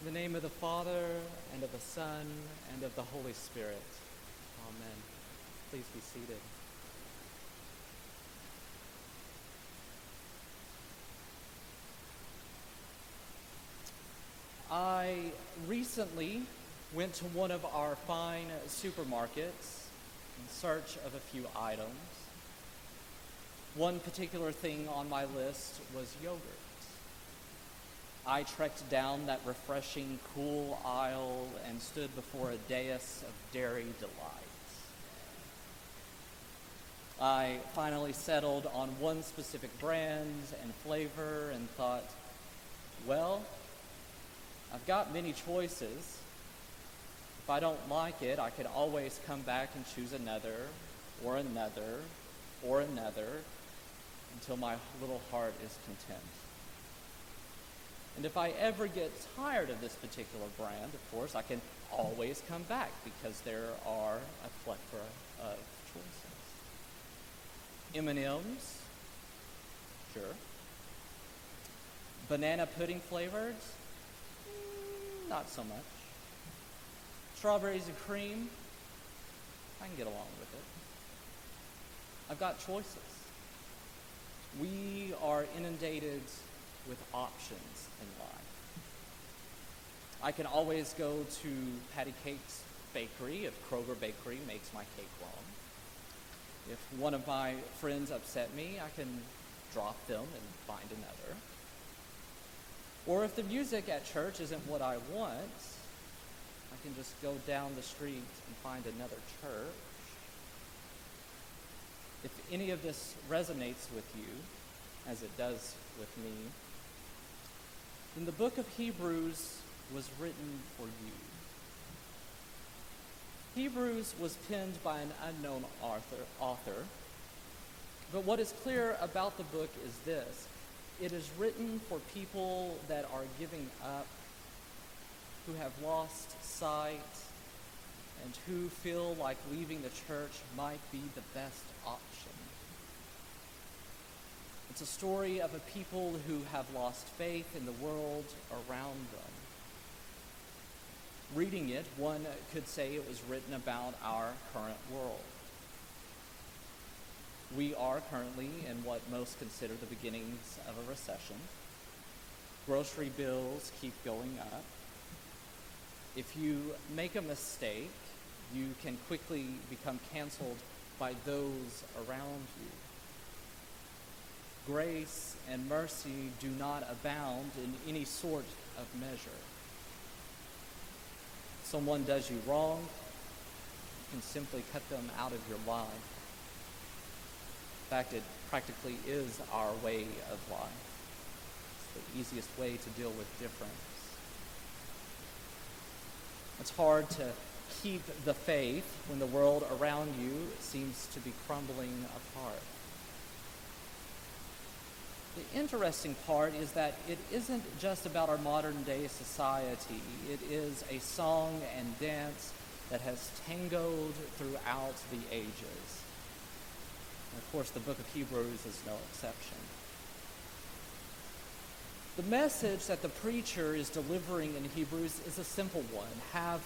In the name of the Father, and of the Son, and of the Holy Spirit. Amen. Please be seated. I recently went to one of our fine supermarkets in search of a few items. One particular thing on my list was yogurt. I trekked down that refreshing, cool aisle and stood before a dais of dairy delights. I finally settled on one specific brand and flavor and thought, well, I've got many choices. If I don't like it, I could always come back and choose another, or another, or another, until my little heart is content. And if I ever get tired of this particular brand, of course, I can always come back because there are a plethora of choices. M&Ms, sure. Banana pudding flavored, mm, not so much. Strawberries and cream, I can get along with it. I've got choices. We are inundated with options in life. I can always go to Patty Cake's bakery if Kroger Bakery makes my cake wrong. If one of my friends upset me, I can drop them and find another. Or if the music at church isn't what I want, I can just go down the street and find another church. If any of this resonates with you, as it does with me, then the book of Hebrews was written for you. Hebrews was penned by an unknown author, author, but what is clear about the book is this it is written for people that are giving up, who have lost sight, and who feel like leaving the church might be the best option. It's a story of a people who have lost faith in the world around them. Reading it, one could say it was written about our current world. We are currently in what most consider the beginnings of a recession. Grocery bills keep going up. If you make a mistake, you can quickly become canceled by those around you grace and mercy do not abound in any sort of measure. Someone does you wrong, you can simply cut them out of your life. In fact, it practically is our way of life. It's the easiest way to deal with difference. It's hard to keep the faith when the world around you seems to be crumbling apart. The interesting part is that it isn't just about our modern day society. It is a song and dance that has tangled throughout the ages. And of course, the book of Hebrews is no exception. The message that the preacher is delivering in Hebrews is a simple one have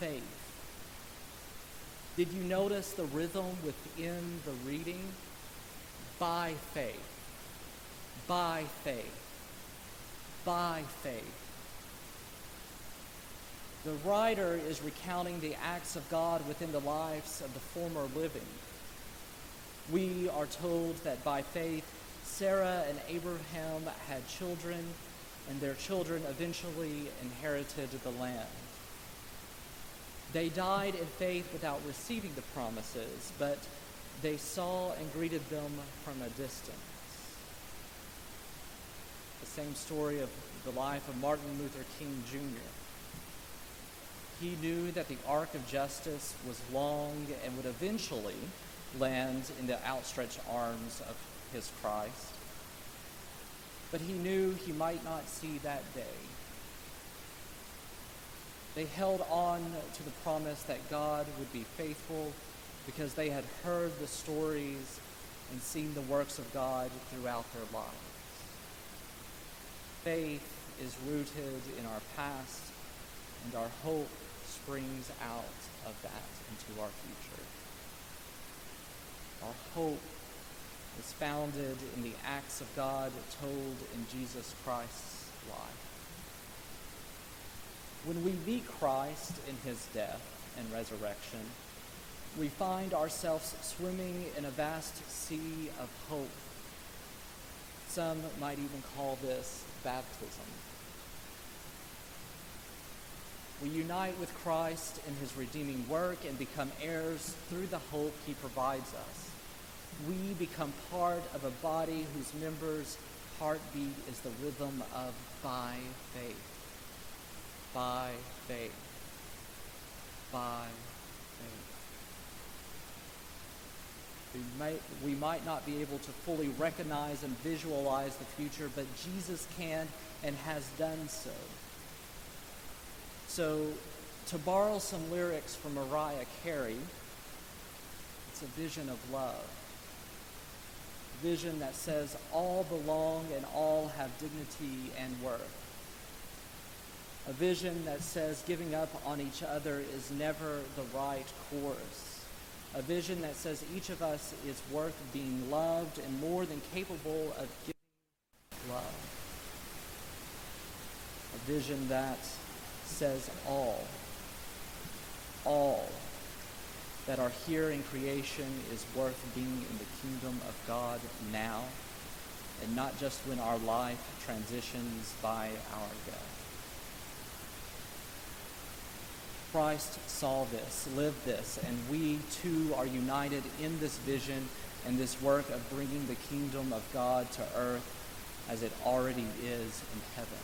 faith. Did you notice the rhythm within the reading? By faith by faith. By faith. The writer is recounting the acts of God within the lives of the former living. We are told that by faith, Sarah and Abraham had children, and their children eventually inherited the land. They died in faith without receiving the promises, but they saw and greeted them from a distance same story of the life of Martin Luther King Jr. He knew that the arc of justice was long and would eventually land in the outstretched arms of his Christ. But he knew he might not see that day. They held on to the promise that God would be faithful because they had heard the stories and seen the works of God throughout their lives faith is rooted in our past, and our hope springs out of that into our future. Our hope is founded in the acts of God told in Jesus Christ's life. When we meet Christ in his death and resurrection, we find ourselves swimming in a vast sea of hope. Some might even call this baptism. We unite with Christ in his redeeming work and become heirs through the hope he provides us. We become part of a body whose members' heartbeat is the rhythm of by faith. By faith. By faith. We might, we might not be able to fully recognize and visualize the future, but Jesus can and has done so. So, to borrow some lyrics from Mariah Carey, it's a vision of love. A vision that says, All belong and all have dignity and worth. A vision that says, Giving up on each other is never the right course. A vision that says, Each of us is worth being loved and more than capable of giving love. A vision that says all, all that are here in creation is worth being in the kingdom of God now, and not just when our life transitions by our death. Christ saw this, lived this, and we too are united in this vision and this work of bringing the kingdom of God to earth as it already is in heaven.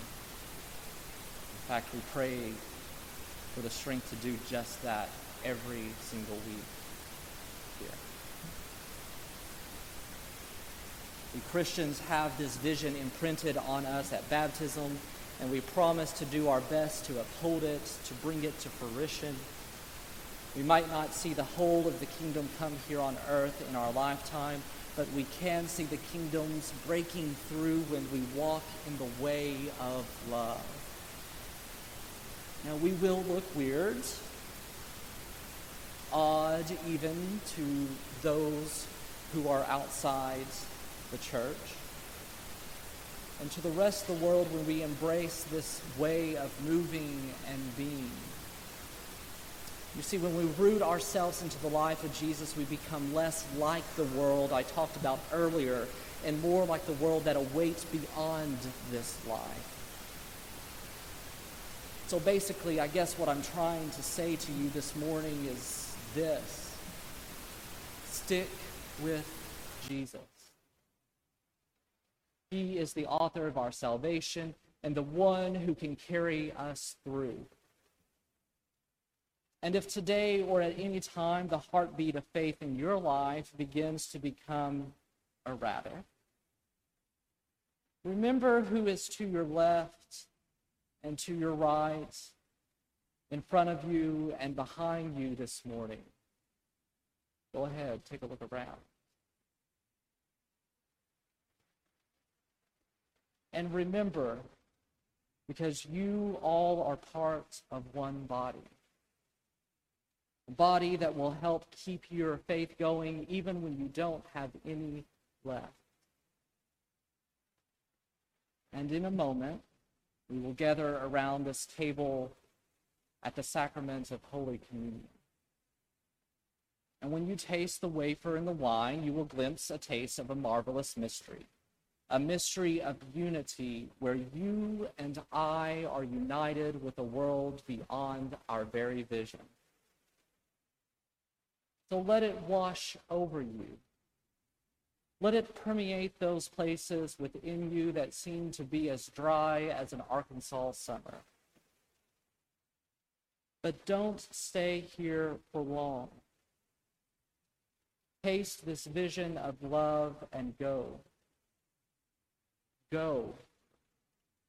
In fact, we pray for the strength to do just that every single week here. We Christians have this vision imprinted on us at baptism, and we promise to do our best to uphold it, to bring it to fruition. We might not see the whole of the kingdom come here on earth in our lifetime, but we can see the kingdoms breaking through when we walk in the way of love. Now, we will look weird, odd even to those who are outside the church. And to the rest of the world, when we embrace this way of moving and being. You see, when we root ourselves into the life of Jesus, we become less like the world I talked about earlier and more like the world that awaits beyond this life. So basically, I guess what I'm trying to say to you this morning is this stick with Jesus. He is the author of our salvation and the one who can carry us through. And if today or at any time the heartbeat of faith in your life begins to become erratic, remember who is to your left and to your right, in front of you and behind you this morning. Go ahead, take a look around. And remember, because you all are parts of one body. A body that will help keep your faith going even when you don't have any left. And in a moment, we will gather around this table at the sacrament of Holy Communion. And when you taste the wafer and the wine, you will glimpse a taste of a marvelous mystery, a mystery of unity where you and I are united with a world beyond our very vision. So let it wash over you let it permeate those places within you that seem to be as dry as an Arkansas summer. But don't stay here for long. Taste this vision of love and go. Go.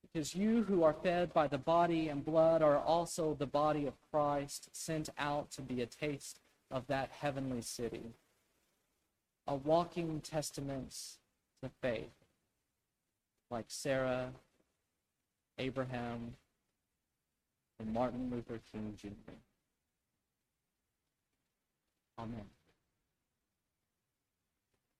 Because you who are fed by the body and blood are also the body of Christ sent out to be a taste of that heavenly city a walking testament to faith, like Sarah Abraham, and Martin Luther King Jr. Amen.